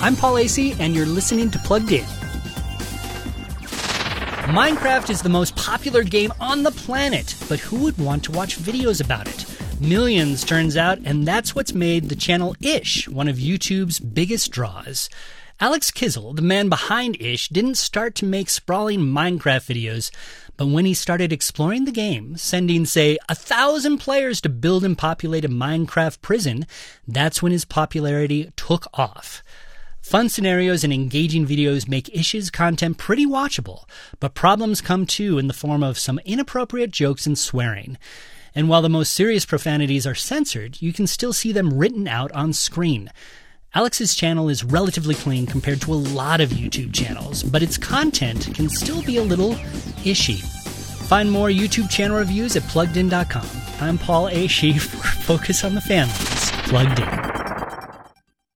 I'm Paul Asay, and you're listening to Plugged In. Minecraft is the most popular game on the planet, but who would want to watch videos about it? Millions, turns out, and that's what's made the channel Ish one of YouTube's biggest draws. Alex Kizzle, the man behind Ish, didn't start to make sprawling Minecraft videos, but when he started exploring the game, sending, say, a thousand players to build and populate a Minecraft prison, that's when his popularity took off. Fun scenarios and engaging videos make Ish's content pretty watchable, but problems come too in the form of some inappropriate jokes and swearing. And while the most serious profanities are censored, you can still see them written out on screen. Alex's channel is relatively clean compared to a lot of YouTube channels, but its content can still be a little ishy. Find more YouTube channel reviews at pluggedin.com. I'm Paul Asay for Focus on the Families. Plugged In.